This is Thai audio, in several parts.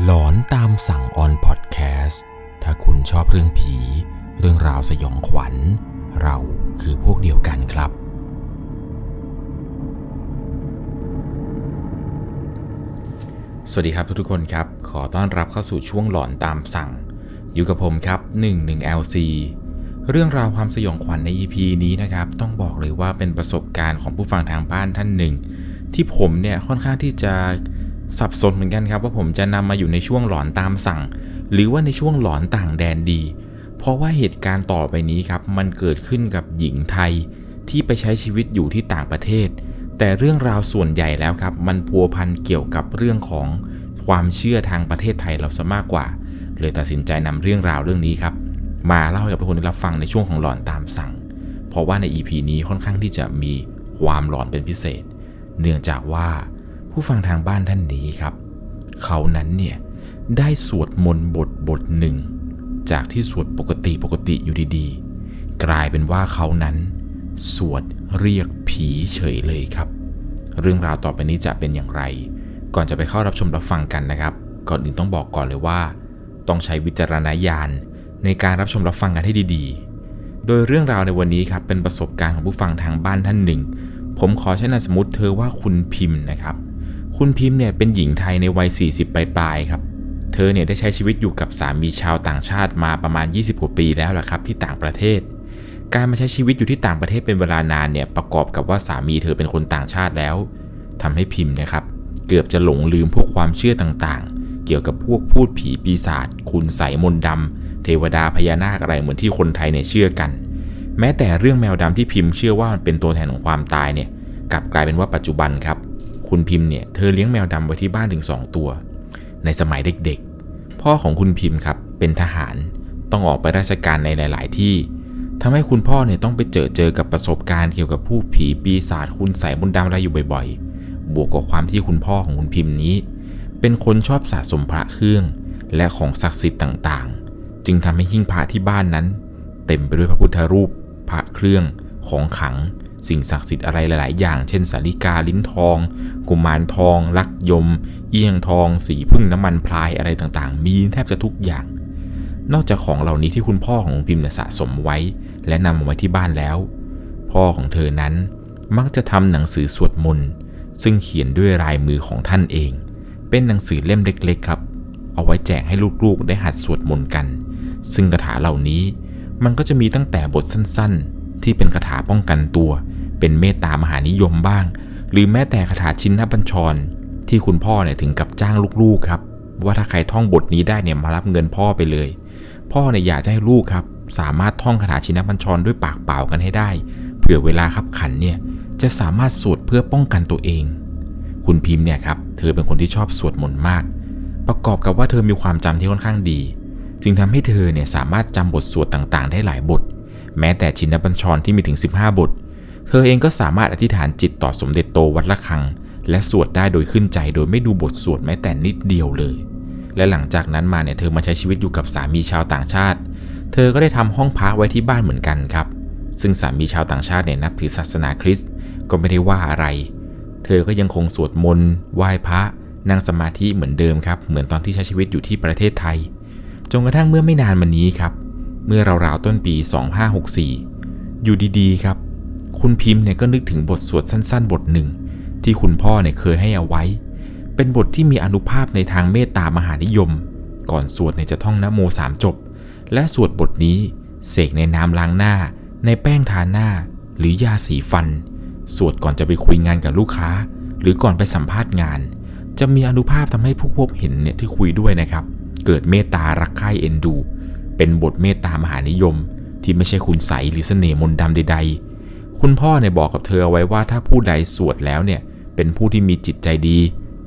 หลอนตามสั่งออนพอดแคสต์ถ้าคุณชอบเรื่องผี เรื่องราวสยองขวัญ เราคือพวกเดียวกันครับ สวัสดีครับทุกๆคนครับ ขอต้อนรับเข้าสู่ช่วงหลอนตามสั่ง อยู่กับผมครับ 11LC เรื่องราวความสยองขวัญใน EP นี้นะครับ ต้องบอกเลยว่าเป็นประสบการณ์ของผู้ฟังทางบ้านท่านหนึ่ง ที่ผมเนี่ยค่อนข้างที่จะ สับสนเหมือนกันครับว่าผมจะนำมาอยู่ในช่วงหลอนตามสั่ง หรือว่าในช่วงหลอนต่างแดนดี เพราะว่าเหตุการณ์ต่อไปนี้ครับ มันเกิดขึ้นกับหญิงไทย ที่ไปใช้ชีวิตอยู่ที่ต่างประเทศ แต่เรื่องราวส่วนใหญ่แล้วครับ มันพัวพันเกี่ยวกับเรื่องของความเชื่อทางประเทศไทยเราซะมากกว่า เลยตัดสินใจนำเรื่องราวเรื่องนี้ครับ มาเล่าให้กับทุกคนได้รับฟังในช่วงของหลอนตามสั่ง เพราะว่าใน EP นี้ค่อนข้างที่จะมีความหลอนเป็นพิเศษ เนื่องจากว่า ผู้ฟังทางบ้านท่านนี้ครับ เขานั้นเนี่ยได้สวดมนต์บทบทหนึ่ง จากที่สวดปกติปกติอยู่ดีๆ กลายเป็นว่าเขานั้น สวดเรียกผีเฉยเลยครับ เรื่องราวต่อไปนี้จะเป็นอย่างไร ก่อนจะไปเข้ารับชมรับฟังกันนะครับ ก่อนอื่นต้องบอกก่อนเลยว่า ต้องใช้วิจารณญาณในการรับชมรับฟังกันให้ดีๆ โดยเรื่องราวในวันนี้ครับเป็นประสบการณ์ของผู้ฟังทางบ้านท่านหนึ่ง ผมขอใช้นามสมมติเธอว่าคุณพิมพ์นะครับ คุณพิมพ์เนี่ยเป็นหญิงไทยในวัย 40 ปลายๆครับ เธอเนี่ยได้ใช้ชีวิตอยู่กับสามีชาวต่างชาติมาประมาณ 20 กว่าปีแล้วแหละครับที่ต่างประเทศ การมาใช้ชีวิตอยู่ที่ต่างประเทศเป็นเวลานานเนี่ยประกอบกับว่าสามีเธอเป็นคนต่างชาติแล้วทำให้พิมพ์นะครับเกือบจะหลงลืมพวกความเชื่อต่างๆ เกี่ยวกับพวกพูดผีปีศาจคุณใสมนต์ดำเทวดาพญานาคอะไรเหมือนที่คนไทยเนี่ยเชื่อกัน แม้แต่เรื่องแมวดำที่พิมพ์เชื่อว่ามันเป็นตัวแทนของความตายเนี่ยกลับกลายเป็นว่าปัจจุบันครับ คุณพิมพ์เนี่ยเธอเลี้ยงแมวดำไว้ที่บ้านถึง 2 ตัว ในสมัยเด็กๆ พ่อของคุณพิมพ์ครับเป็นทหารต้องออกไปราชการในหลาย ๆ ที่ทำให้คุณพ่อเนี่ยต้องไปเจอเจอกับประสบการณ์เกี่ยวกับผู้ผีปีศาจคุณใสมนดำอะไรอยู่บ่อยๆ บวกกับความที่คุณพ่อของคุณพิมพ์นี้ เป็นคนชอบสะสมพระเครื่อง และของศักดิ์สิทธิ์ต่างๆ จึงทำให้หิ้งพระที่บ้านนั้น เต็มไปด้วยพระพุทธรูป พระเครื่อง ของขัง สิ่งศักดิ์สิทธิ์อะไรหลาย ๆ อย่าง เช่นสาริกาลิ้นทอง กุมารทอง ลักยม เอี้ยงทอง สีพึ่งน้ำมันพลายอะไรต่างๆ มีแทบจะทุกอย่าง นอกจากของเหล่านี้ที่คุณพ่อของพิมพ์สะสมไว้ และนำมาไว้ที่บ้านแล้ว พ่อของเธอนั้นมักจะทำหนังสือสวดมนต์ซึ่งเขียนด้วยลายมือของท่านเอง เป็นหนังสือเล่มเล็ก ๆ ครับ เอาไว้แจกให้ลูก ๆ ได้หัดสวดมนต์กัน ซึ่งคาถาเหล่านี้มันก็จะมีตั้งแต่บทสั้นๆ ที่เป็นคาถาป้องกันตัว เป็นเมตตามหานิยมบ้าง หรือแม้แต่คาถาชินนบัญชร ที่คุณพ่อเนี่ยถึงกับจ้างลูกๆครับ ว่าถ้าใครท่องบทนี้ได้เนี่ยมารับเงินพ่อไปเลย พ่อเนี่ยอยากจะให้ลูกครับ สามารถท่องคาถาชินบัญชรด้วยปากเปล่ากันให้ได้ เผื่อเวลาขับขันเนี่ยจะสามารถสวดเพื่อป้องกันตัวเอง คุณพิมพ์เนี่ยครับเธอเป็นคนที่ชอบสวดมนต์มาก ประกอบกับว่าเธอมีความจำที่ค่อนข้างดี จึงทำให้เธอเนี่ยสามารถจำบทสวดต่างๆ ได้หลายบท แม้แต่ชินบัญชรที่มีถึง 15 บท เธอเองก็สามารถอธิษฐานจิตต่อสมเด็จโตวัดละคัง และสวดได้โดยขึ้นใจโดยไม่ดูบทสวดแม้แต่นิดเดียวเลย และหลังจากนั้นมาเนี่ยเธอมาใช้ชีวิตอยู่กับสามีชาวต่างชาติ เธอก็ได้ทำห้องพักไว้ที่บ้านเหมือนกันครับ ซึ่งสามีชาวต่างชาติเนี่ยนับถือศาสนาคริสต์ก็ไม่ได้ว่าอะไร เธอก็ยังคงสวดมนต์ไหว้พระนั่งสมาธิเหมือนเดิมครับ เหมือนตอนที่ใช้ชีวิตอยู่ที่ประเทศไทย จนกระทั่งเมื่อไม่นานมานี้ครับ เมื่อราวๆต้นปี 2564 อยู่ดีๆ ครับ คุณพิมพ์เนี่ยก็นึกถึงบทสวดสั้น ๆ บทหนึ่ง ที่คุณพ่อเนี่ยเคยให้เอาไว้ เป็นบทที่มีอนุภาพในทางเมตตามหานิยม ก่อนสวดเนี่ยจะท่องนะโมสามจบ และสวดบทนี้เสกในน้ำล้างหน้า ในแป้งทาหน้า หรือยาสีฟัน สวดก่อนจะไปคุยงานกับลูกค้า หรือก่อนไปสัมภาษณ์งาน จะมีอนุภาพทำให้ผู้พบเห็นเนี่ยที่คุยด้วยนะครับ เกิดเมตตารักใคร่เอ็นดู เป็นบทเมตตามหานิยม ที่ไม่ใช่คุณใสหรือเสน่ห์มนต์ดำใดๆ คุณพ่อเนี่ยบอกกับเธอไว้ว่าถ้าผู้ใดสวดแล้วเนี่ยเป็นผู้ที่มีจิตใจดี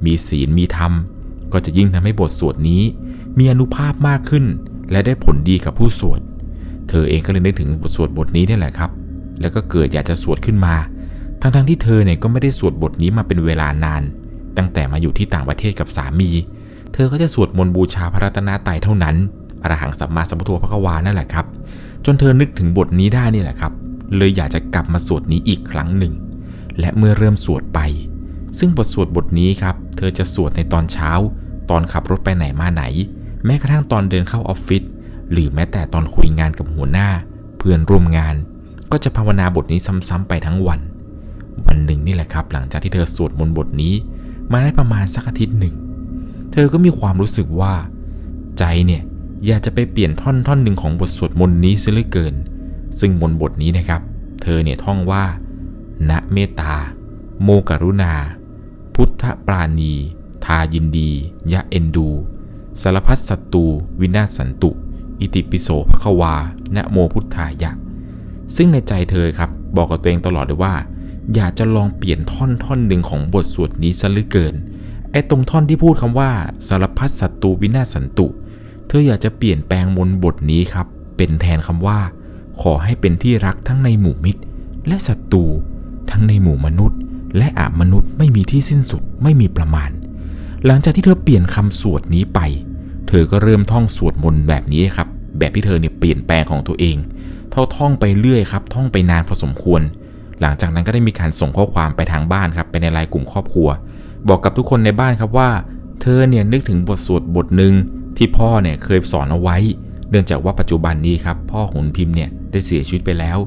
มีศีลมีธรรม ก็จะยิ่งทำให้บทสวดนี้ มีอนุภาพมากขึ้น และได้ผลดีกับผู้สวด เธอเองก็เลยนึกถึงบทสวดบทนี้นี่แหละครับ แล้วก็เกิดอยากจะสวดขึ้นมา ทั้งๆที่เธอเนี่ยก็ไม่ได้สวดบทนี้มาเป็นเวลานาน ตั้งแต่มาอยู่ที่ต่างประเทศกับสามี เธอก็จะสวดมนต์บูชาพระรัตนตรัยเท่านั้นอรหังสัมมาสัมพุทโธพระควานั่นแหละครับ จนเธอนึกถึงบทนี้ได้นี่แหละครับ เลยอยากจะกลับมาสวดนี้อีกครั้งหนึ่ง และเมื่อเริ่มสวดไป ซึ่งบทสวดบทนี้ครับ เธอจะสวดในตอนเช้า ตอนขับรถไปไหนมาไหน แม้กระทั่งตอนเดินเข้าออฟฟิศหรือแม้แต่ตอนคุยงานกับหัวหน้า เพื่อนร่วมงาน ก็จะภาวนาบทนี้ซ้ำๆไปทั้งวัน วันหนึ่งนี่แหละครับ หลังจากที่เธอสวดมนต์บทนี้ มาได้ประมาณสักอาทิตย์หนึ่ง เธอก็มีความรู้สึกว่า ใจเนี่ยอยากจะไปเปลี่ยนท่อนท่อนหนึ่งของบทสวดมนต์นี้ซะเหลือเกิน ซึ่งมนบทนี้นะครับ เธอเนี่ยท่องว่า ณเมตตา โมกรุณา พุทธปราณี ทายินดี ยะเอ็นดูสารพัดศัตรูวินาศสันตุ อิติปิโสภควานะโมพุทธายะ ซึ่งในใจเธอครับ บอกกับตัวเองตลอดเลยว่า อยากจะลองเปลี่ยนท่อนท่อนหนึ่งของบทสวดนี้ซะเหลือเกินไอ้ตรงท่อนที่พูดคำว่าสารพัดศัตรูวินาศสันตุ เธออยากจะเปลี่ยนแปลงมนบทนี้ครับ เป็นแทนคำว่า ขอให้เป็นที่รักทั้งในหมู่มิตร และศัตรูทั้งในหมู่มนุษย์ และอามนุษย์ไม่มีที่สิ้นสุดไม่มีประมาณ หลังจากที่เธอเปลี่ยนคำสวดนี้ไป เธอก็เริ่มท่องสวดมนต์แบบนี้ครับ แบบที่เธอเนี่ยเปลี่ยนแปลงของตัวเองเท่าท่องไปเรื่อยครับ ท่องไปนานพอสมควร หลังจากนั้นก็ได้มีการส่งข้อความไปทางบ้านครับไปในไลน์กลุ่มครอบครัว บอกกับทุกคนในบ้านครับว่า เธอเนี่ยนึกถึงบทสวดบทหนึ่งที่พ่อเนี่ยเคยสอนเอาไว้ เนื่องจากว่าปัจจุบันนี้ครับ พ่อของพิมพ์เนี่ย ได้เสียชีวิตไปแล้ว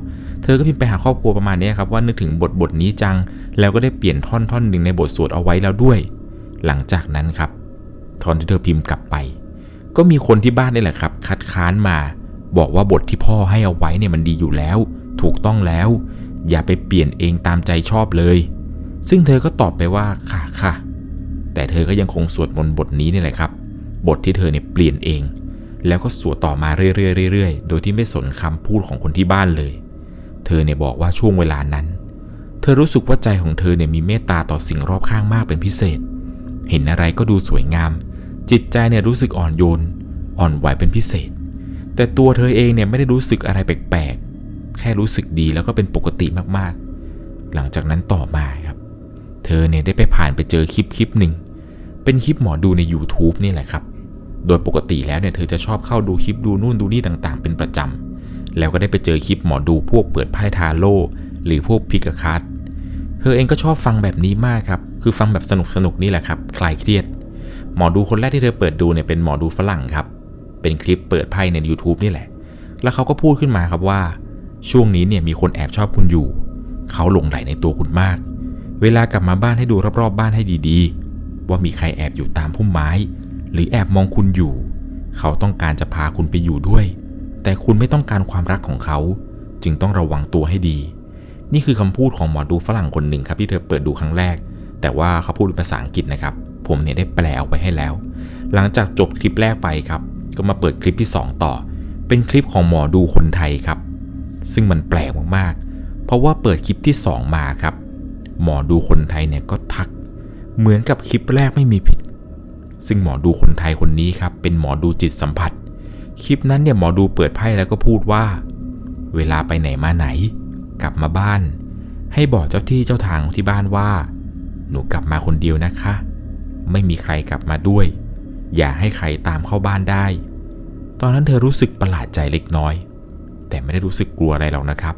เธอก็พิมพ์ไปหาครอบครัวประมาณนี้ครับว่านึกถึงบทบทนี้จัง แล้วก็ได้เปลี่ยนท่อนท่อนหนึ่งในบทสวดเอาไว้แล้วด้วย หลังจากนั้นครับตอนที่เธอพิมพ์กลับไป ก็มีคนที่บ้านนี่แหละครับ คัดค้านมา บอกว่าบทที่พ่อให้เอาไว้เนี่ยมันดีอยู่แล้ว ถูกต้องแล้ว อย่าไปเปลี่ยนเองตามใจชอบเลย ซึ่งเธอก็ตอบไปว่าค่ะค่ะแต่เธอก็ยังคงสวดมนต์บทนี้นี่แหละครับ บทที่เธอเนี่ยเปลี่ยนเอง แล้วก็สวดต่อมาเรื่อยๆๆโดยที่ไม่สนคำพูดของคนที่บ้านเลย เธอเนี่ยบอกว่าช่วงเวลานั้น เธอรู้สึกว่าใจของเธอเนี่ยมีเมตตาต่อสิ่งรอบข้างมากเป็นพิเศษ เห็นอะไรก็ดูสวยงาม จิตใจเนี่ยรู้สึกอ่อนโยน อ่อนไหวเป็นพิเศษ แต่ตัวเธอเองเนี่ยไม่ได้รู้สึกอะไรแปลกๆ แค่รู้สึกดีแล้วก็เป็นปกติมากๆ หลังจากนั้นต่อมาครับ เธอเนี่ยได้ไปผ่านไปเจอคลิปคลิปหนึ่งเป็นคลิปหมอดูใน YouTube นี่แหละครับ โดยปกติแล้วเนี่ยเธอจะชอบเข้าดูคลิปดูนู่นดูนี่ต่างๆ เป็นประจำ แล้วก็ได้ไปเจอคลิปหมอดูพวกเปิดไพ่ทาโร่หรือพวกพิกคัสเธอเองก็ชอบฟังแบบนี้มากครับ คือฟังแบบสนุกสนุกนี่แหละครับคลายเครียด หมอดูคนแรกที่เธอเปิดดูเนี่ยเป็นหมอดูฝรั่งครับ เป็นคลิปเปิดไพ่ใน YouTube นี่แหละ แล้วเขาก็พูดขึ้นมาครับว่า ช่วงนี้เนี่ยมีคนแอบชอบคุณอยู่ เขาหลงไหลในตัวคุณมาก เวลากลับมาบ้านให้ดูรอบๆบ้านให้ดีๆ ว่ามีใครแอบอยู่ตามพุ่มไม้ หรือแอบมองคุณอยู่ เขาต้องการจะพาคุณไปอยู่ด้วย แต่คุณไม่ต้องการความรักของเขา จึงต้องระวังตัวให้ดี นี่คือคำพูดของหมอดูฝรั่งคนหนึ่งครับที่เธอเปิดดูครั้งแรก แต่ว่าเขาพูดเป็นภาษาอังกฤษนะครับ ผมเนี่ยได้แปลออกไปให้แล้ว หลังจากจบคลิปแรกไปครับ ก็มาเปิดคลิปที่ 2 ต่อ เป็นคลิปของหมอดูคนไทยครับ ซึ่งมันแปลกมากๆ เพราะว่าเปิดคลิปที่ 2 มาครับ หมอดูคนไทยเนี่ยก็ทัก เหมือนกับคลิปแรกไม่มีผิด ซึ่งหมอดูคนไทยคนนี้ครับ เป็นหมอดูจิตสัมผัส คลิปนั้นเนี่ยหมอดูเปิดไพ่แล้วก็พูดว่า เวลาไปไหนมาไหน กลับมาบ้าน ให้บอกเจ้าที่เจ้าทางที่บ้านว่า หนูกลับมาคนเดียวนะคะ ไม่มีใครกลับมาด้วย อย่าให้ใครตามเข้าบ้านได้ ตอนนั้นเธอรู้สึกประหลาดใจเล็กน้อย แต่ไม่ได้รู้สึกกลัวอะไรหรอกนะครับ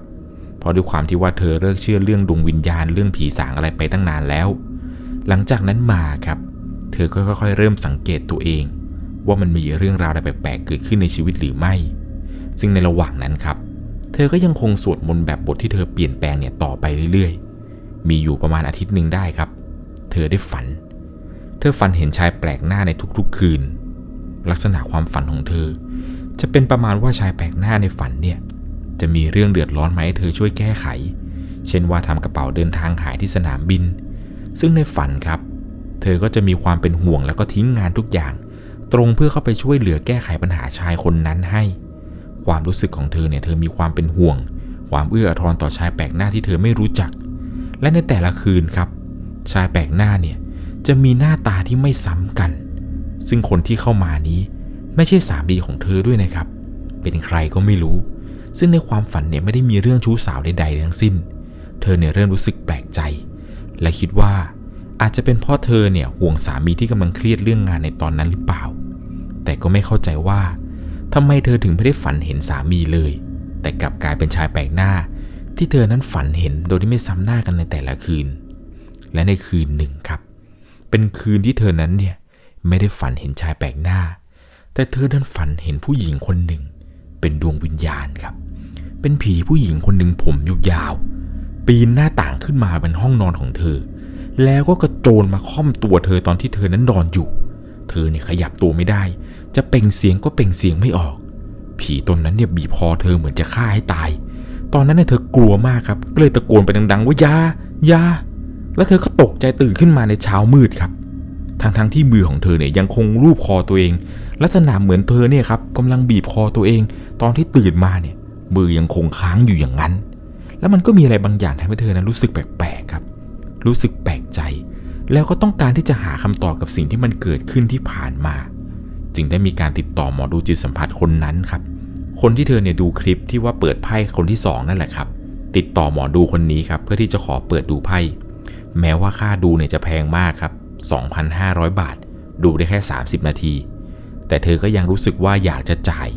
เพราะด้วยความที่ว่าเธอเลิกเชื่อเรื่องดวงวิญญาณเรื่องผีสางอะไรไปตั้งนานแล้ว หลังจากนั้นมาครับ เธอก็ค่อยๆเริ่มสังเกตตัวเอง ว่ามันมีเรื่องราวอะไรแปลกๆเกิดขึ้นในชีวิตหรือไม่ ซึ่งในระหว่างนั้นครับ เธอก็ยังคงสวดมนต์แบบบทที่เธอเปลี่ยนแปลงเนี่ยต่อไปเรื่อยๆ มีอยู่ประมาณอาทิตย์หนึ่งได้ครับ เธอได้ฝัน เธอฝันเห็นชายแปลกหน้าในทุกๆ คืน ลักษณะความฝันของเธอ จะเป็นประมาณว่าชายแปลกหน้าในฝันเนี่ยจะมีเรื่องเดือดร้อนมาให้เธอช่วยแก้ไข เช่นว่าทำกระเป๋าเดินทางหายที่สนามบิน ซึ่งในฝันครับ เธอก็จะมีความเป็นห่วงแล้วก็ทิ้งงานทุกอย่าง ตรงเพื่อเข้าไปช่วยเหลือแก้ไขปัญหาชายคนนั้นให้ ความรู้สึกของเธอเนี่ยเธอมีความเป็นห่วง ความเอื้ออาทรต่อชายแปลกหน้าที่เธอไม่รู้จัก และในแต่ละคืนครับ ชายแปลกหน้าเนี่ยจะมีหน้าตาที่ไม่ซ้ำกัน ซึ่งคนที่เข้ามานี้ ไม่ใช่สามีของเธอด้วยนะครับ เป็นใครก็ไม่รู้ ซึ่งในความฝันเนี่ยไม่ได้มีเรื่องชู้สาวใดๆทั้งสิ้น เธอเนี่ยเริ่มรู้สึกแปลกใจ และคิดว่า อาจจะเป็นเพราะเธอเนี่ยห่วงสามีที่กำลังเครียดเรื่องงานในตอนนั้นหรือเปล่า แต่ก็ไม่เข้าใจว่าทำไมเธอถึงไม่ได้ฝันเห็นสามีเลย แต่กลับกลายเป็นชายแปลกหน้า ที่เธอนั้นฝันเห็นโดยที่ไม่ซ้ำหน้ากันในแต่ละคืน และในคืนหนึ่งครับ เป็นคืนที่เธอนั้นเนี่ยไม่ได้ฝันเห็นชายแปลกหน้า แต่เธอดันฝันเห็นผู้หญิงคนหนึ่ง เป็นดวงวิญญาณครับ เป็นผีผู้หญิงคนหนึ่งผมยาวๆปีนหน้าต่างขึ้นมาเป็นห้องนอนของเธอ แล้วก็กระโจนมาค่อมตัวเธอตอนที่เธอนั้นนอนอยู่ เธอเนี่ยขยับตัวไม่ได้ จะเปล่งเสียงก็เปล่งเสียงไม่ออก ผีตนนั้นเนี่ยบีบคอเธอเหมือนจะฆ่าให้ตาย ตอนนั้นเนี่ยเธอกลัวมากครับ ก็เลยตะโกนไปดัง ๆ ว่ายายา แล้วเธอก็ตกใจตื่นขึ้นมาในเช้ามืดครับทั้งๆทที่มือของเธอเนี่ยยังคงรูปคอตัวเอง ลักษณะเหมือนเธอเนี่ยครับกำลังบีบคอตัวเอง ตอนที่ตื่นมาเนี่ยมือยังคงค้างอยู่อย่างนั้น แล้วมันก็มีอะไรบางอย่างทำให้เธอนั้นรู้สึกแปลกๆครับ รู้สึกแปลกใจ แล้วก็ต้องการที่จะหาคำตอบกับสิ่งที่มันเกิดขึ้นที่ผ่านมา จึงได้มีการติดต่อหมอดูจิตสัมผัสคนนั้นครับ คนที่เธอเนี่ยดูคลิปที่ว่าเปิดไพ่คนที่สองนั่นแหละครับ ติดต่อหมอดูคนนี้ครับ เพื่อที่จะขอเปิดดูไพ่ แม้ว่าค่าดูเนี่ยจะแพงมากครับ 2,500 บาท ดูได้แค่ 30 นาที แต่เธอก็ยังรู้สึกว่าอยากจะจ่าย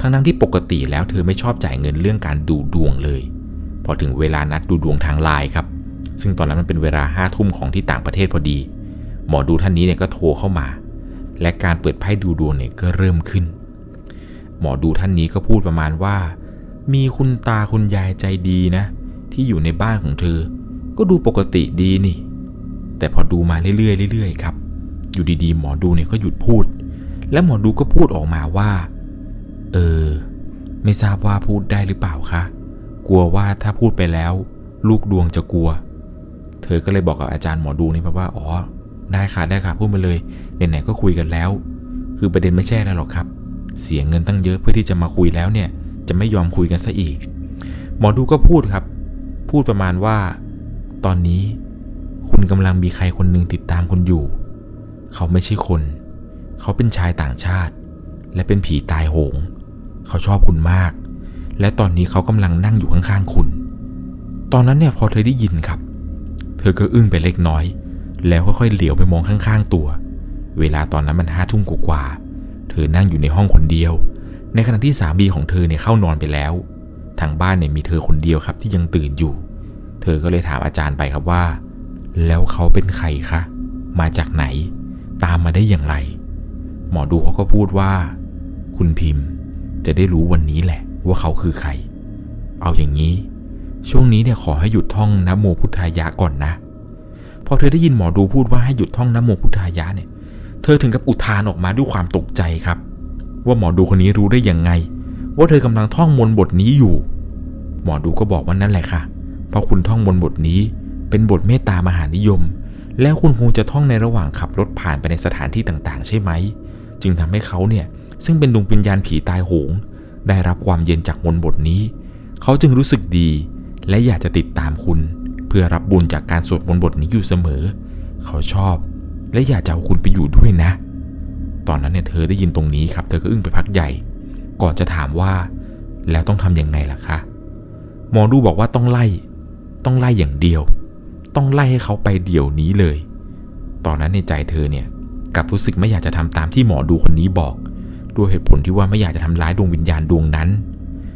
ทั้งนั้นที่ปกติแล้วเธอไม่ชอบจ่ายเงินเรื่องการดูดวงเลย พอถึงเวลานัดดูดวงทางไลน์ครับ ซึ่งตอนนั้นมันเป็นเวลาห้าทุ่มของที่ต่างประเทศพอดี หมอดูท่านนี้เนี่ยก็โทรเข้ามา และการเปิดไพ่ดูดวงเนี่ยก็เริ่มขึ้น หมอดูท่านนี้ก็พูดประมาณว่า มีคุณตาคุณยายใจดีนะ ที่อยู่ในบ้านของเธอ ก็ดูปกติดีนี่ แต่พอดูมาเรื่อยๆเรื่อยๆครับ อยู่ดีๆ หมอดูเนี่ยก็หยุดพูด และหมอดูก็พูดออกมาว่า เออ ไม่ทราบว่าพูดได้หรือเปล่าคะกลัวว่าถ้าพูดไปแล้ว ลูกดวงจะกลัว เธอก็เลยบอกกับอาจารย์หมอดูนี่ว่า อ๋อ ได้ค่ะได้ค่ะพูดมาเลยไหนๆก็คุยกันแล้ว คือประเด็นไม่ใช่แล้วหรอกครับ เสียเงินตั้งเยอะเพื่อที่จะมาคุยแล้วเนี่ย จะไม่ยอมคุยกันซะอีก หมอดูก็พูดครับ พูดประมาณว่า ตอนนี้ คุณกำลังมีใครคนหนึ่งติดตามคุณอยู่ เขาไม่ใช่คน เขาเป็นชายต่างชาติ และเป็นผีตายโหง เขาชอบคุณมาก และตอนนี้เขากำลังนั่งอยู่ข้างๆคุณ ตอนนั้นเนี่ยพอเธอได้ยินครับ เธอก็อึ้งไปเล็กน้อย แล้วค่อยๆเหลียวไปมองข้างๆตัว เวลาตอนนั้นมันห้าทุ่มกว่าๆเธอนั่งอยู่ในห้องคนเดียว ในขณะที่สามีของเธอเนี่ยเข้านอนไปแล้ว ทางบ้านเนี่ยมีเธอคนเดียวครับที่ยังตื่นอยู่ เธอก็เลยถามอาจารย์ไปครับว่า แล้วเขาเป็นใครคะ มาจากไหน ตามมาได้อย่างไร หมอดูเขาก็พูดว่า คุณพิมพ์จะได้รู้วันนี้แหละว่าเขาคือใคร เอาอย่างนี้ ช่วงนี้เนี่ยขอให้หยุดท่องนะโมพุทธายะก่อนนะ พอเธอได้ยินหมอดูพูดว่าให้หยุดท่องนะโมพุทธายะเนี่ย เธอถึงกับอุทานออกมาด้วยความตกใจครับ ว่าหมอดูคนนี้รู้ได้ยังไง ว่าเธอกำลังท่องมนต์บทนี้อยู่ หมอดูก็บอกว่านั่นแหละค่ะ เพราะคุณท่องมนต์บทนี้ เป็นบทเมตตามหานิยม แล้วคุณคงจะท่องในระหว่างขับรถผ่านไปในสถานที่ต่างๆ ใช่ไหม จึงทำให้เขาเนี่ยซึ่งเป็นดวงวิญญาณผีตายโหง ได้รับความเย็นจากมนต์บทนี้ เขาจึงรู้สึกดี และอยากจะติดตามคุณ เพื่อรับบุญจากการสวดมนต์บทนี้อยู่เสมอ เขาชอบ และอยากจะเอาคุณไปอยู่ด้วยนะ ตอนนั้นเนี่ยเธอได้ยินตรงนี้ครับ เธอก็อึ้งไปพักใหญ่ ก่อนจะถามว่า แล้วต้องทำยังไงล่ะคะหมอดูบอกว่าต้องไล่ ต้องไล่อย่างเดียว ต้องไล่ให้เขาไปเดี๋ยวนี้เลย ตอนนั้นในใจเธอเนี่ยกับรู้สึกไม่อยากจะทำตามที่หมอดูคนนี้บอก ด้วยเหตุผลที่ว่าไม่อยากจะทำร้ายดวงวิญญาณดวงนั้น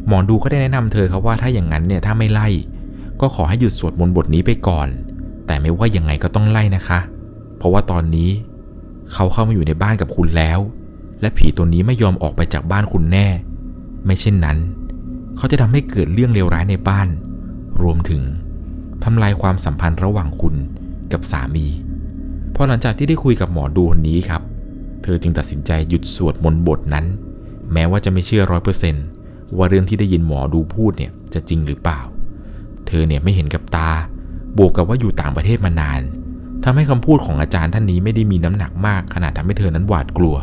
หมอดูก็ได้แนะนำเธอครับว่าถ้าอย่างนั้นเนี่ยถ้าไม่ไล่ ก็ขอให้หยุดสวดมนต์บทนี้ไปก่อน แต่ไม่ว่ายังไงก็ต้องไล่นะคะ เพราะว่าตอนนี้ เขาเข้ามาอยู่ในบ้านกับคุณแล้ว และผีตัวนี้ไม่ยอมออกไปจากบ้านคุณแน่ ไม่เช่นนั้น เขาจะทำให้เกิดเรื่องเลวร้ายในบ้าน รวมถึงทำลายความสัมพันธ์ระหว่างคุณกับสามีพอหลังจากที่ได้คุยกับหมอดูคนนี้ครับ เธอจึงตัดสินใจหยุดสวดมนต์บทนั้น แม้ว่าจะไม่เชื่อร้อยเปอร์เซ็นต์ ว่าเรื่องที่ได้ยินหมอดูพูดเนี่ยจะจริงหรือเปล่า เธอเนี่ยไม่เห็นกับตา บวกกับว่าอยู่ต่างประเทศมานานทำให้คำพูดของอาจารย์ท่านนี้ไม่ได้มีน้ำหนักมาก ขนาดทำให้เธอนั้นหวาดกลัว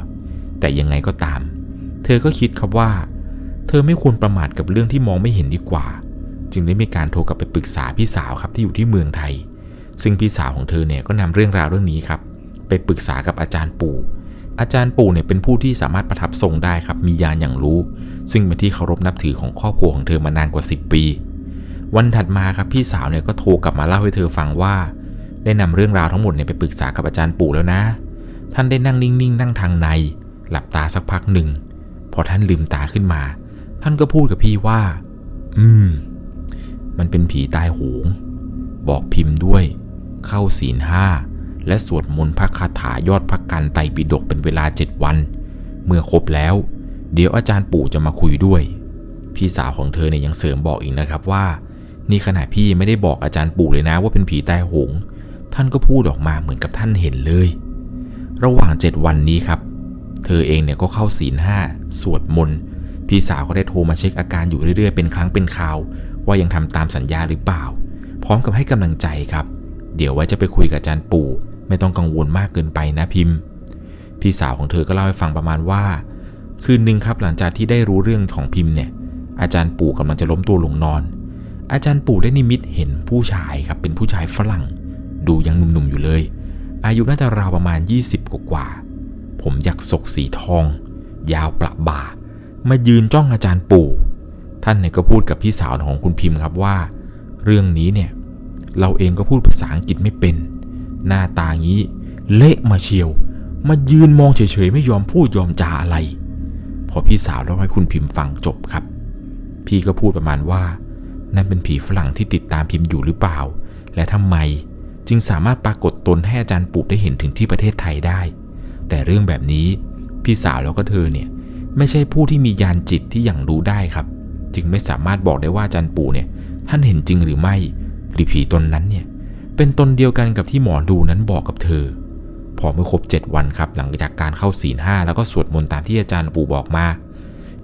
แต่ยังไงก็ตาม เธอก็คิดครับว่า เธอไม่ควรประมาทกับเรื่องที่มองไม่เห็นดีกว่า จึงได้มีการโทรกลับไปปรึกษาพี่สาวครับที่อยู่ที่เมืองไทย ซึ่งพี่สาวของเธอเนี่ยก็นำเรื่องราวเรื่องนี้ครับ ไปปรึกษากับอาจารย์ปู่อาจารย์ปู่เนี่ยเป็นผู้ที่สามารถประทับทรงได้ครับ มีญาณอย่างรู้ ซึ่งเป็นที่เคารพนับถือของครอบครัวของเธอมานานกว่า 10 ปี วันถัดมาครับพี่สาวเนี่ยก็โทรกลับมาเล่าให้เธอฟังว่า ได้นำเรื่องราวทั้งหมดเนี่ยไปปรึกษากับอาจารย์ปู่แล้วนะ ท่านได้นั่งนิ่งๆนั่งทางใน หลับตาสักพักหนึ่ง พอท่านลืมตาขึ้นมา ท่านก็พูดกับพี่ว่า อืม มันเป็นผีตายโหง บอกพิมพ์ด้วย เข้าศีลห้าและสวดมนต์พระคาถายอดพระกันไตรปิฎกเป็นเวลาเจ็ดวัน เมื่อครบแล้ว เดี๋ยวอาจารย์ปู่จะมาคุยด้วย พี่สาวของเธอเนี่ยยังเสริมบอกอีกนะครับว่า นี่ขณะพี่ไม่ได้บอกอาจารย์ปู่เลยนะว่าเป็นผีตายหง ท่านก็พูดออกมาเหมือนกับท่านเห็นเลย ระหว่างเจ็ดวันนี้ครับ เธอเองเนี่ยก็เข้าศีลห้าสวดมนต์พี่สาวก็ได้โทรมาเช็คอาการอยู่เรื่อยๆ เป็นครั้งเป็นคราว ว่ายังทำตามสัญญาหรือเปล่า พร้อมกับให้กำลังใจครับ เดี๋ยวไว้จะไปคุยกับอาจารย์ปู่ ไม่ต้องกังวลมากเกินไปนะพิมพ์ พี่สาวของเธอก็เล่าให้ฟังประมาณว่า คืนหนึ่งครับหลังจากที่ได้รู้เรื่องของพิมพ์เนี่ย อาจารย์ปู่กำลังจะล้มตัวลงนอน อาจารย์ปู่ได้นิมิตเห็นผู้ชายครับเป็นผู้ชายฝรั่ง ดูยังหนุ่มๆอยู่เลย อายุน่าจะราวประมาณ 20 กว่าผมยักศกสีทอง ยาวประบ่า มายืนจ้องอาจารย์ปู่ ท่านเนี่ยก็พูดกับพี่สาวของคุณพิมพ์ครับว่า เรื่องนี้เนี่ยเราเองก็พูดภาษาอังกฤษไม่เป็น หน้าตางี้ เละมาเชียว มายืนมองเฉยๆไม่ยอมพูดยอมจาอะไร พอพี่สาวเล่าให้คุณพิมพ์ฟังจบครับ พี่ก็พูดประมาณว่า นั่นเป็นผีฝรั่งที่ติดตามพิมพ์อยู่หรือเปล่า และทำไมจึงสามารถปรากฏตนให้อาจารย์ปู่ได้เห็นถึงที่ประเทศไทยได้ แต่เรื่องแบบนี้ พี่สาวแล้วก็เธอเนี่ยไม่ใช่ผู้ที่มียานจิตที่อย่างรู้ได้ครับ จึงไม่สามารถบอกได้ว่าอาจารย์ปู่เนี่ย ท่านเห็นจริงหรือไม่ หรือผีตนนั้นเนี่ย เป็นตนเดียวกันกับที่หมอดูนั้นบอกกับเธอ พอเมื่อครบ 7 วันครับหลังจากการเข้าศีลห้าแล้วก็สวดมนต์ตามที่อาจารย์ปู่บอกมา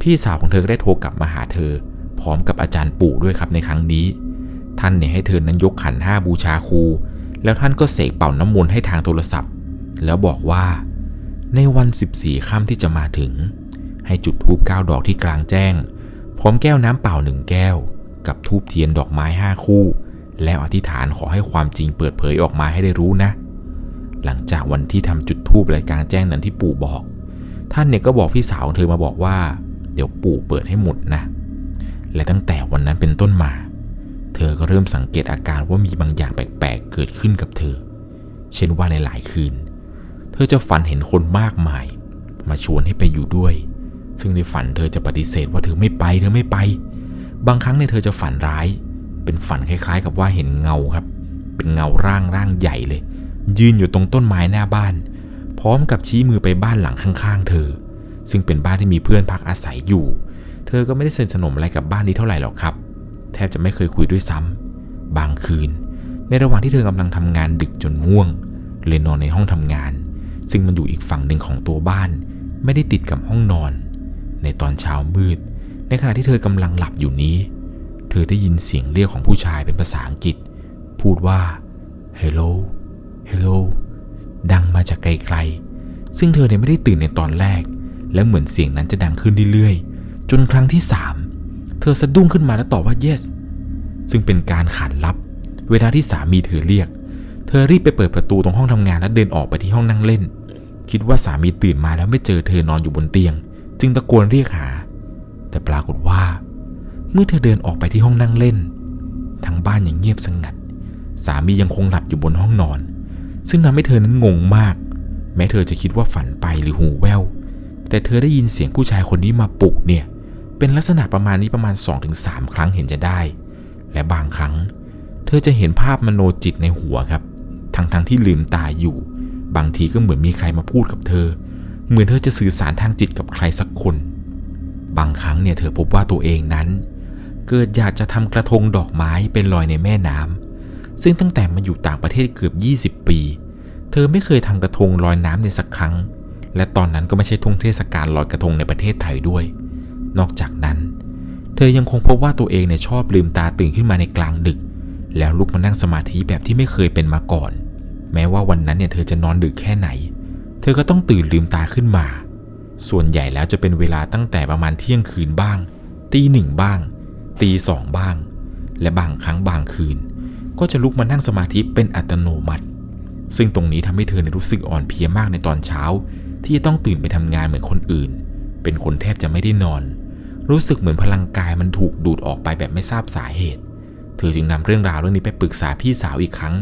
พี่สาวของเธอได้โทรกลับมาหาเธอ พร้อมกับอาจารย์ปู่ด้วยครับในครั้งนี้ ท่านเนี่ยให้เธอนั้นยกขันห้าบูชาครู แล้วท่านก็เสกเป่าน้ำมนต์ให้ทางโทรศัพท์ แล้วบอกว่า ในวัน 14ค่ำที่จะมาถึง ให้จุดธูปเก้าดอกที่กลางแจ้ง พร้อมแก้วน้ำเปล่าหนึ่งแก้ว กับธูปเทียนดอกไม้ห้าคู่ แล้วอธิษฐานขอให้ความจริงเปิดเผยออกมาให้ได้รู้นะ หลังจากวันที่ทำจุดธูปรายกางแจ้งนั้นที่ปู่บอก ท่านเนี่ยก็บอกพี่สาวของเธอมาบอกว่า เดี๋ยวปู่เปิดให้หมดนะ และตั้งแต่วันนั้นเป็นต้นมา เธอก็เริ่มสังเกตอาการว่ามีบางอย่างแปลกๆเกิดขึ้นกับเธอ เช่นว่าในหลายคืน เธอจะฝันเห็นคนมากมาย มาชวนให้ไปอยู่ด้วย ซึ่งในฝันเธอจะปฏิเสธว่าเธอไม่ไปเธอไม่ไป บางครั้งในยเธอจะฝันร้าย เป็นฝันคล้ายๆ กับว่าเห็นเงาครับ เป็นเงาร่างร่างใหญ่เลย ยืนอยู่ตรงต้นไม้หน้าบ้าน พร้อมกับชี้มือไปบ้านหลังข้างๆ เธอ ซึ่งเป็นบ้านที่มีเพื่อนพักอาศัยอยู่ เธอก็ไม่ได้สนิทสนมอะไรกับบ้านนี้เท่าไหร่หรอกครับ แทบจะไม่เคยคุยด้วยซ้ำบางคืน ในระหว่างที่เธอกำลังทำงานดึกจนง่วงเลยนอนในห้องทำงาน ซึ่งมันอยู่อีกฝั่งหนึ่งของตัวบ้าน ไม่ได้ติดกับห้องนอน ในตอนเช้ามืด ในขณะที่เธอกำลังหลับอยู่นี้ เธอได้ยินเสียงเรียกของผู้ชายเป็นภาษาอังกฤษ พูดว่า hello hello ดังมาจากไกลๆ ซึ่งเธอเนี่ยไม่ได้ตื่นในตอนแรก และเหมือนเสียงนั้นจะดังขึ้นเรื่อยๆ จนครั้งที่สามเธอสะดุ้งขึ้นมาแล้วตอบว่า yes ซึ่งเป็นการขานรับ เวลาที่สามีเธอเรียก เธอรีบไปเปิดประตูตรงห้องทำงานและเดินออกไปที่ห้องนั่งเล่น คิดว่าสามีตื่นมาแล้วไม่เจอเธอนอนอยู่บนเตียง จึงตะโกนเรียกหา แต่ปรากฏว่า เมื่อเธอเดินออกไปที่ห้องนั่งเล่น ทั้งบ้านยังเงียบสงัด สามียังคงหลับอยู่บนห้องนอน ซึ่งทำให้เธอนั้นงงมาก แม้เธอจะคิดว่าฝันไปหรือหูแว่วแต่เธอได้ยินเสียงผู้ชายคนนี้มาปลุกเนี่ย เป็นลักษณะประมาณนี้ประมาณ 2-3 ครั้งเห็นจะได้ และบางครั้ง เธอจะเห็นภาพมโนจิตในหัวครับ ทั้งๆทที่ลืมตาอยู่ บางทีก็เหมือนมีใครมาพูดกับเธอ เหมือนเธอจะสื่อสารทางจิตกับใครสักคน บางครั้งเนี่ยเธอพบว่าตัวเองนั้น เกิดอยากจะทำกระทงดอกไม้เป็นลอยในแม่น้ำ ซึ่งตั้งแต่มาอยู่ต่างประเทศเกือบ 20 ปี เธอไม่เคยทำกระทงลอยน้ำในสักครั้ง และตอนนั้นก็ไม่ใช่ทุ่งเทศกาลลอยกระทงในประเทศไทยด้วย นอกจากนั้น เธอยังคงพบว่าตัวเองเนี่ยชอบลืมตาตื่นขึ้นมาในกลางดึก แล้วลุกมานั่งสมาธิแบบที่ไม่เคยเป็นมาก่อน แม้ว่าวันนั้นเนี่ยเธอจะนอนดึกแค่ไหน เธอก็ต้องตื่นลืมตาขึ้นมา ส่วนใหญ่แล้วจะเป็นเวลาตั้งแต่ประมาณเที่ยงคืนบ้าง ตีหนึ่งบ้าง ตีสองบ้าง และบางครั้งบางคืน ก็จะลุกมานั่งสมาธิเป็นอัตโนมัติ ซึ่งตรงนี้ทำให้เธอรู้สึกอ่อนเพลียมากในตอนเช้า ที่จะต้องตื่นไปทำงานเหมือนคนอื่น เป็นคนแทบจะไม่ได้นอน รู้สึกเหมือนพลังกายมันถูกดูดออกไปแบบไม่ทราบสาเหตุ เธอจึงนำเรื่องราวเรื่องนี้ไปปรึกษาพี่สาวอีกครั้ง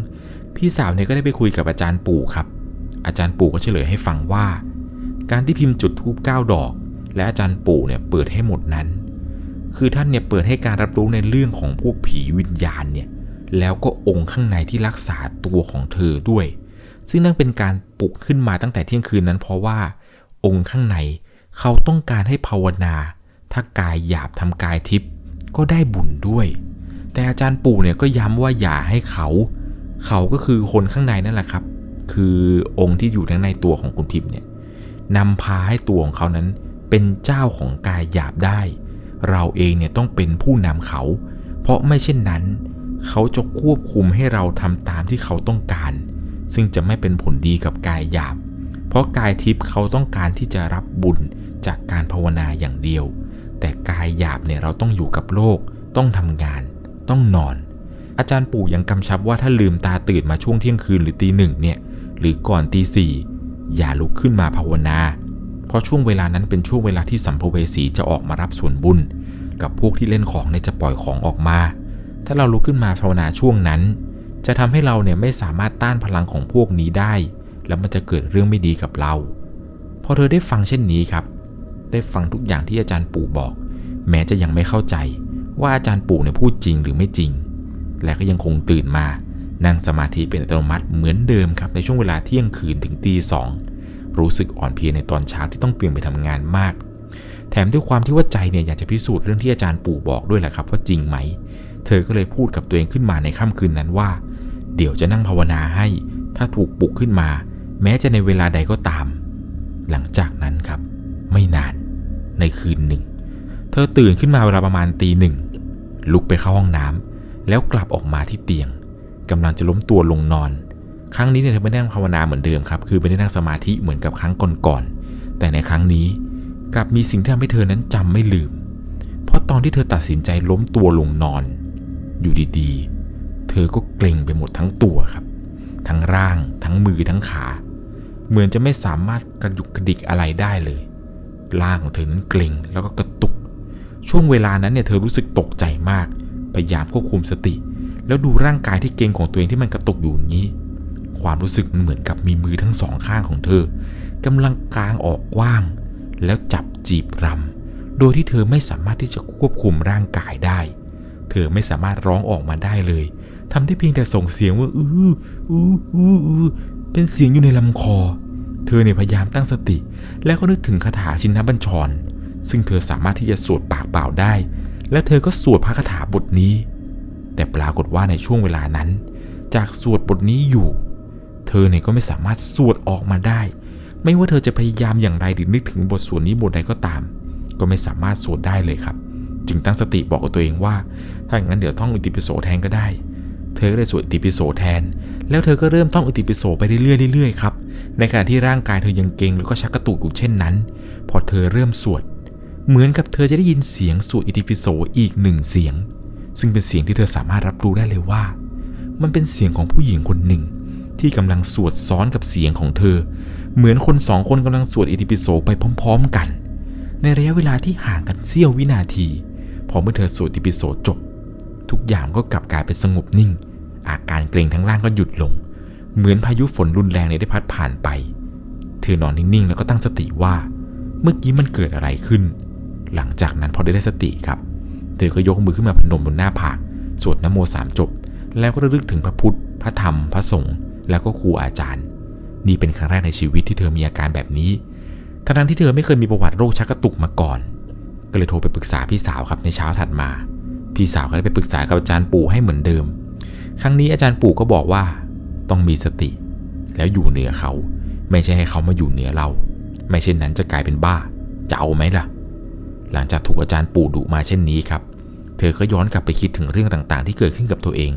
พี่สาวเนี่ยก็ได้ไปคุยกับอาจารย์ปู่ครับ อาจารย์ปู่ก็เฉลยให้ฟังว่า การที่พิมพ์จุดธูปเก้าดอก และอาจารย์ปู่เนี่ยเปิดให้หมดนั้น คือท่านเนี่ยเปิดให้การรับรู้ในเรื่องของพวกผีวิญญาณเนี่ย แล้วก็องค์ข้างในที่รักษาตัวของเธอด้วย ซึ่งนั่นเป็นการปลุกขึ้นมาตั้งแต่เที่ยงคืนนั้น เพราะว่า องค์ข้างในเขาต้องการให้ภาวนา ถ้ากายหยาบทำกายทิพย์ก็ได้บุญด้วย แต่อาจารย์ปู่เนี่ยก็ย้ำว่าอย่าให้เขา เขาก็คือคนข้างในนั่นแหละครับ คือองค์ที่อยู่ในตัวของคุณพิมพ์เนี่ยนำพาให้ตัวของเขานั้นเป็นเจ้าของกายหยาบได้ เราเองเนี่ยต้องเป็นผู้นำเขา เพราะไม่เช่นนั้น เขาจะควบคุมให้เราทำตามที่เขาต้องการ ซึ่งจะไม่เป็นผลดีกับกายหยาบ เพราะกายทิพย์เขาต้องการที่จะรับบุญจากการภาวนาอย่างเดียว แต่กายหยาบเนี่ยเราต้องอยู่กับโลก ต้องทำงาน ต้องนอน อาจารย์ปู่ยังกำชับว่าถ้าลืมตาตื่นมาช่วงเที่ยงคืนหรือตีหนึ่งเนี่ย หรือก่อนตีสี่อย่าลุกขึ้นมาภาวนา เพราะช่วงเวลานั้นเป็นช่วงเวลาที่สัมภเวสีจะออกมารับส่วนบุญ กับพวกที่เล่นของเนี่ยจะปล่อยของออกมา ถ้าเราลุกขึ้นมาภาวนาช่วงนั้น จะทำให้เราเนี่ยไม่สามารถต้านพลังของพวกนี้ได้ แล้วมันจะเกิดเรื่องไม่ดีกับเรา พอเธอได้ฟังเช่นนี้ครับ ได้ฟังทุกอย่างที่อาจารย์ปู่บอก แม้จะยังไม่เข้าใจ ว่าอาจารย์ปู่เนี่ยพูดจริงหรือไม่จริง และก็ยังคงตื่นมานั่งสมาธิเป็นอัตโนมัติเหมือนเดิมครับในช่วงเวลาเที่ยงคืนถึงตีสองรู้สึกอ่อนเพลียในตอนเช้าที่ต้องเปลี่ยนไปทำงานมาก แถมด้วยความที่ว่าใจเนี่ยอยากจะพิสูจน์เรื่องที่อาจารย์ปู่บอกด้วยแหละครับว่าจริงไหม เธอก็เลยพูดกับตัวเองขึ้นมาในค่ำคืนนั้นว่า เดี๋ยวจะนั่งภาวนาให้ ถ้าถูกปลุกขึ้นมา แม้จะในเวลาใดก็ตาม หลังจากนั้นครับ ไม่นานในคืนหนึ่ง เธอตื่นขึ้นมาเวลาประมาณตีหนึ่ง ลุกไปเข้าห้องน้ำแล้วกลับออกมาที่เตียงกำลังจะล้มตัวลงนอน ครั้งนี้เนี่ยเธอไม่ได้นั่งภาวนาเหมือนเดิมครับ คือไม่ได้นั่งสมาธิเหมือนกับครั้งก่อนๆ แต่ในครั้งนี้กลับมีสิ่งที่ทำให้เธอนั้นจำไม่ลืม เพราะตอนที่เธอตัดสินใจล้มตัวลงนอน อยู่ดีๆ เธอก็เกร็งไปหมดทั้งตัวครับ ทั้งร่าง ทั้งมือทั้งขา เหมือนจะไม่สามารถกระดุกกระดิกอะไรได้เลย ร่างของเธอนั้นเกร็งแล้วก็กระตุก ช่วงเวลานั้นเนี่ยเธอรู้สึกตกใจมาก พยายามควบคุมสติ แล้วดูร่างกายที่เกร็งของตัวเองที่มันกระตุกอยู่อย่างนี้ ความรู้สึกมันเหมือนกับมีมือทั้งสองข้างของเธอกำลังกางออกกว้าง แล้วจับจีบรำโดยที่เธอไม่สามารถที่จะควบคุมร่างกายได้ เธอไม่สามารถร้องออกมาได้เลยทำได้เพียงแต่ส่งเสียงว่าอื้ออื้ออื้อเป็นเสียงอยู่ในลำคอ เธอเนี่ยพยายามตั้งสติ แล้วก็นึกถึงคาถาชินบัญชร ซึ่งเธอสามารถที่จะสวดปากเปล่าได้ และเธอก็สวดพระคาถาบทนี้ แต่ปรากฏว่าในช่วงเวลานั้น จากสวดบทนี้อยู่ เธอเนี่ยก็ไม่สามารถสวดออกมาได้ ไม่ว่าเธอจะพยายามอย่างไรหรือนึกถึงบทสวดนี้บทใดก็ตาม ก็ไม่สามารถสวดได้เลยครับ จึงตั้งสติบอกกับตัวเองว่า ถ้าอย่างนั้นเดี๋ยวท่องอิติปิโสแทนก็ได้ เธอก็เลยสวดอิติปิโสแทน แล้วเธอก็เริ่มท่องอิติปิโสไปเรื่อยๆเรื่อยๆครับ ในขณะที่ร่างกายเธอยังเกร็งแล้วก็ชักกระตุกอยู่เช่นนั้น พอเธอเริ่มสวด เหมือนกับเธอจะได้ยินเสียงสวดอิติปิโสอีกหนึ่งเสียง ซึ่งเป็นเสียงที่เธอสามารถรับรู้ได้เลยว่า มันเป็นเสียงของผู้หญิงคนหนึ่ง ที่กำลังสวดซ้อนกับเสียงของเธอ เหมือนคนสองคนกำลังสวดอิติปิโสไปพร้อม ๆ กันในระยะเวลาที่ห่างกันเสี้ยววินาที พอเมื่อเธอสวดอิปิโสจบ ทุกอย่างก็กลับกลายเป็นสงบนิ่ง อาการเกรงทั้งล่างก็หยุดลง เหมือนพายุฝนรุนแรงเนี่ยได้พัดผ่านไป เธอนอนนิ่งๆ แล้วก็ตั้งสติว่า เมื่อกี้มันเกิดอะไรขึ้น หลังจากนั้นพอได้ได้สติครับ เธอก็ยกมือขึ้นมาพนมบนหน้าผากสวดนโมสามจบ แล้วก็ระลึกถึงพระพุทธ พระธรรม พระสงฆ์แล้วก็ครูอาจารย์ นี่เป็นครั้งแรกในชีวิตที่เธอมีอาการแบบนี้ทั้งที่เธอไม่เคยมีประวัติโรคชักกระตุกมาก่อน ก็เลยโทรไปปรึกษาพี่สาวครับในเช้าถัดมา พี่สาวก็ได้ไปปรึกษากับอาจารย์ปู่ให้เหมือนเดิม ครั้งนี้อาจารย์ปู่ก็บอกว่าต้องมีสติ แล้วอยู่เหนือเขา ไม่ใช่ให้เขามาอยู่เหนือเรา ไม่เช่นนั้นจะกลายเป็นบ้า จะเอาไหมล่ะ หลังจากถูกอาจารย์ปู่ดุมาเช่นนี้ครับ เธอก็ย้อนกลับไปคิดถึงเรื่องต่างๆ ที่เกิดขึ้นกับตัวเอง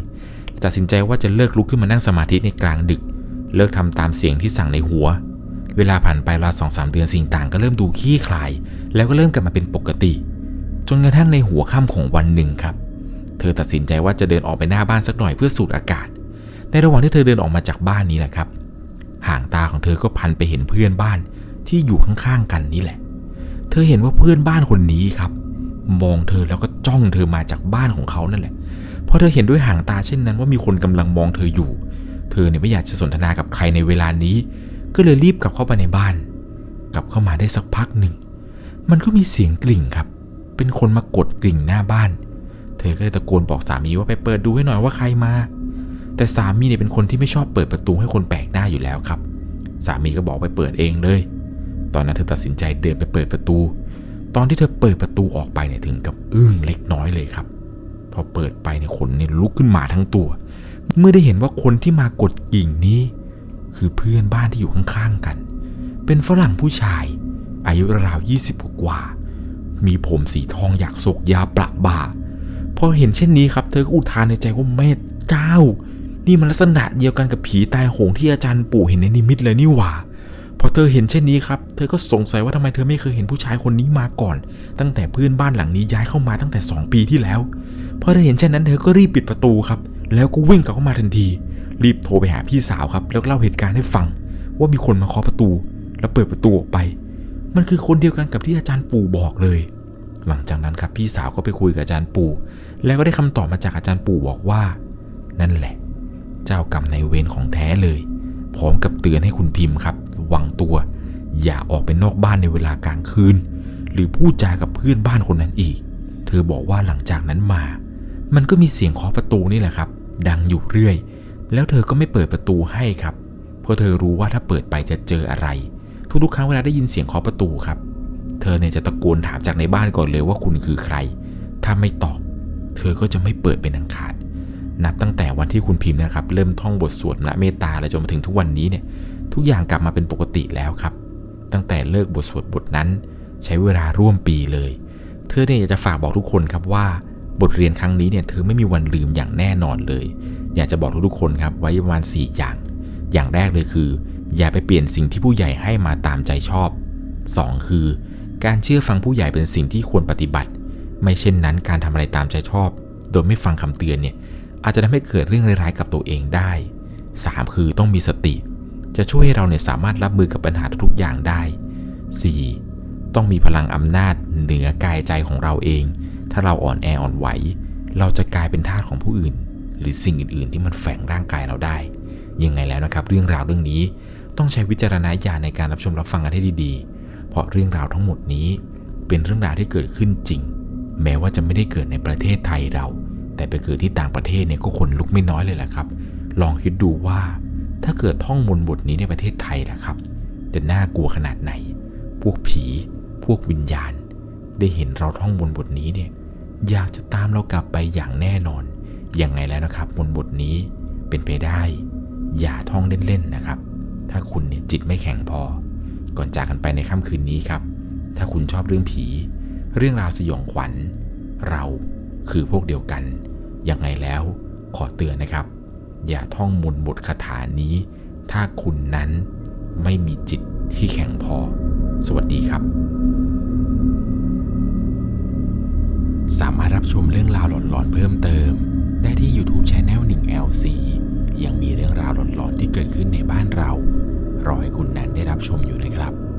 ตัดสินใจว่าจะเลิกลุกขึ้นมานั่งสมาธิในกลางดึก เลิกทำตามเสียงที่สั่งในหัว เวลาผ่านไปราวสองสามเดือนสิ่งต่างก็เริ่มดูขี้คลาย แล้วก็เริ่มกลับมาเป็นปกติ จนกระทั่งในหัวค่ำของวันหนึ่งครับ เธอตัดสินใจว่าจะเดินออกไปหน้าบ้านสักหน่อยเพื่อสูดอากาศ ในระหว่างที่เธอเดินออกมาจากบ้านนี้แหละครับ ห่างตาของเธอก็พันไปเห็นเพื่อนบ้านที่อยู่ข้างๆกันนี่แหละ เธอเห็นว่าเพื่อนบ้านคนนี้ครับ มองเธอแล้วก็จ้องเธอมาจากบ้านของเขานั่นแหละพอเธอเห็นด้วยห่างตาเช่นนั้นว่ามีคนกำลังมองเธออยู่ เธอเนี่ยไม่อยากจะสนทนากับใครในเวลานี้ ก็เลยรีบกลับเข้าไปในบ้าน กลับเข้ามาได้สักพักหนึ่ง มันก็มีเสียงกลิ่งครับ เป็นคนมากดกลิ่งหน้าบ้าน เธอก็เลยตะโกนบอกสามีว่าไปเปิดดูให้หน่อยว่าใครมา แต่สามีเนี่ยเป็นคนที่ไม่ชอบเปิดประตูให้คนแปลกหน้าอยู่แล้วครับ สามีก็บอกไปเปิดเองเลย ตอนนั้นเธอตัดสินใจเดินไปเปิดประตู ตอนที่เธอเปิดประตูออกไปเนี่ยถึงกับอึ้งเล็กน้อยเลยครับ พอเปิดไปเนี่ยขนเนี่ยลุกขึ้นมาทั้งตัว เมื่อได้เห็นว่าคนที่มากดกิ่งนี้ คือเพื่อนบ้านที่อยู่ข้างๆกัน เป็นฝรั่งผู้ชาย อายุราวยี่สิบกว่า มีผมสีทองอยากศกยาประบ่าพอเห็นเช่นนี้ครับ เธอก็อุทานในใจว่าเมธเจ้า นี่มันลักษณะเดียวกันกับผีตายโหงที่อาจารย์ปู่เห็นในนิมิตเลยนี่หว่าพอเธอเห็นเช่นนี้ครับ เธอก็สงสัยว่าทำไมเธอไม่เคยเห็นผู้ชายคนนี้มาก่อน ตั้งแต่เพื่อนบ้านหลังนี้ย้ายเข้ามาตั้งแต่ 2 ปีที่แล้ว พอเธอเห็นเช่นนั้นเธอก็รีบปิดประตูครับ แล้วก็วิ่งกลับเข้ามาทันที รีบโทรไปหาพี่สาวครับ แล้วเล่าเหตุการณ์ให้ฟัง ว่ามีคนมาเคาะประตู แล้วเปิดประตูออกไป มันคือคนเดียวกันกับที่อาจารย์ปู่บอกเลย หลังจากนั้นครับพี่สาวก็ไปคุยกับอาจารย์ปู่ แล้วก็ได้คำตอบมาจากอาจารย์ปู่บอกว่า นั่นแหละ เจ้ากรรมในเวรของแท้เลยพร้อมกับเตือนให้คุณพิมพ์ครับระวังตัว อย่าออกไปนอกบ้านในเวลากลางคืน หรือพูดจากับเพื่อนบ้านคนนั้นอีก เธอบอกว่าหลังจากนั้นมา มันก็มีเสียงเคาะประตูนี่แหละครับ ดังอยู่เรื่อย แล้วเธอก็ไม่เปิดประตูให้ครับ เพราะเธอรู้ว่าถ้าเปิดไปจะเจออะไร ทุกๆครั้งเวลาได้ยินเสียงเคาะประตูครับ เธอเนี่ยจะตะโกนถามจากในบ้านก่อนเลยว่าคุณคือใคร ถ้าไม่ตอบ เธอก็จะไม่เปิดเป็นอันขาดนับตั้งแต่วันที่คุณพิมพ์นะครับ เริ่มท่องบทสวดนะเมตตาและจนมาถึงทุกวันนี้เนี่ย ทุกอย่างกลับมาเป็นปกติแล้วครับ ตั้งแต่เลิกบทสวดบทนั้น ใช้เวลาร่วมปีเลย เธอเนี่ยอยากจะฝากบอกทุกคนครับว่า บทเรียนครั้งนี้เนี่ยเธอไม่มีวันลืมอย่างแน่นอนเลย อยากจะบอกทุกๆคนครับไว้ประมาณ 4 อย่าง อย่างแรกเลยคือ อย่าไปเปลี่ยนสิ่งที่ผู้ใหญ่ให้มาตามใจชอบ 2 คือ การเชื่อฟังผู้ใหญ่เป็นสิ่งที่ควรปฏิบัติ ไม่เช่นนั้นการทำอะไรตามใจชอบ โดยไม่ฟังคำเตือนเนี่ยอาจจะทำให้เกิดเรื่องร้ายๆกับตัวเองได้ 3 คือต้องมีสติ จะช่วยให้เราเนี่ยสามารถรับมือกับปัญหาทุกๆอย่างได้ 4. ต้องมีพลังอำนาจเหนือกายใจของเราเอง ถ้าเราอ่อนแออ่อนไหว เราจะกลายเป็นทาสของผู้อื่น หรือสิ่งอื่น ๆ ที่มันแฝงร่างกายเราได้ ยังไงแล้วนะครับ เรื่องราวเรื่องนี้ต้องใช้วิจารณญาณในการรับชมรับฟังกันให้ดีๆ เพราะเรื่องราวทั้งหมดนี้ เป็นเรื่องราวที่เกิดขึ้นจริง แม้ว่าจะไม่ได้เกิดในประเทศไทยเรา แต่ไปเกิดที่ต่างประเทศเนี่ยก็ขนลุกไม่น้อยเลยแหละครับ ลองคิดดูว่า ถ้าเกิดท่องมนต์บทนี้ในประเทศไทยนะครับ จะน่ากลัวขนาดไหน พวกผี พวกวิญญาณ ได้เห็นเราท่องมนต์บทนี้เนี่ย อยากจะตามเรากลับไปอย่างแน่นอนยังไงแล้วนะครับมนบทนี้เป็นไปได้ อย่าท่องเล่นๆนะครับ ถ้าคุณเนี่ยจิตไม่แข็งพอ ก่อนจากกันไปในค่ำคืนนี้ครับ ถ้าคุณชอบเรื่องผี เรื่องราวสยองขวัญ เราคือพวกเดียวกัน ยังไงแล้วขอเตือนนะครับ อย่าท่องมนต์บทคาถานี้ ถ้าคุณนั้นไม่มีจิตที่แข็งพอ สวัสดีครับ สามารถรับชมเรื่องราวหลอนๆเพิ่มเติม ได้ที่ YouTube c h anel 1 LC ยังมีเรื่องราวหลอนๆที่เกิดขึ้นในบ้านเรา รอให้คุณนั้นได้รับชมอยู่นะครับ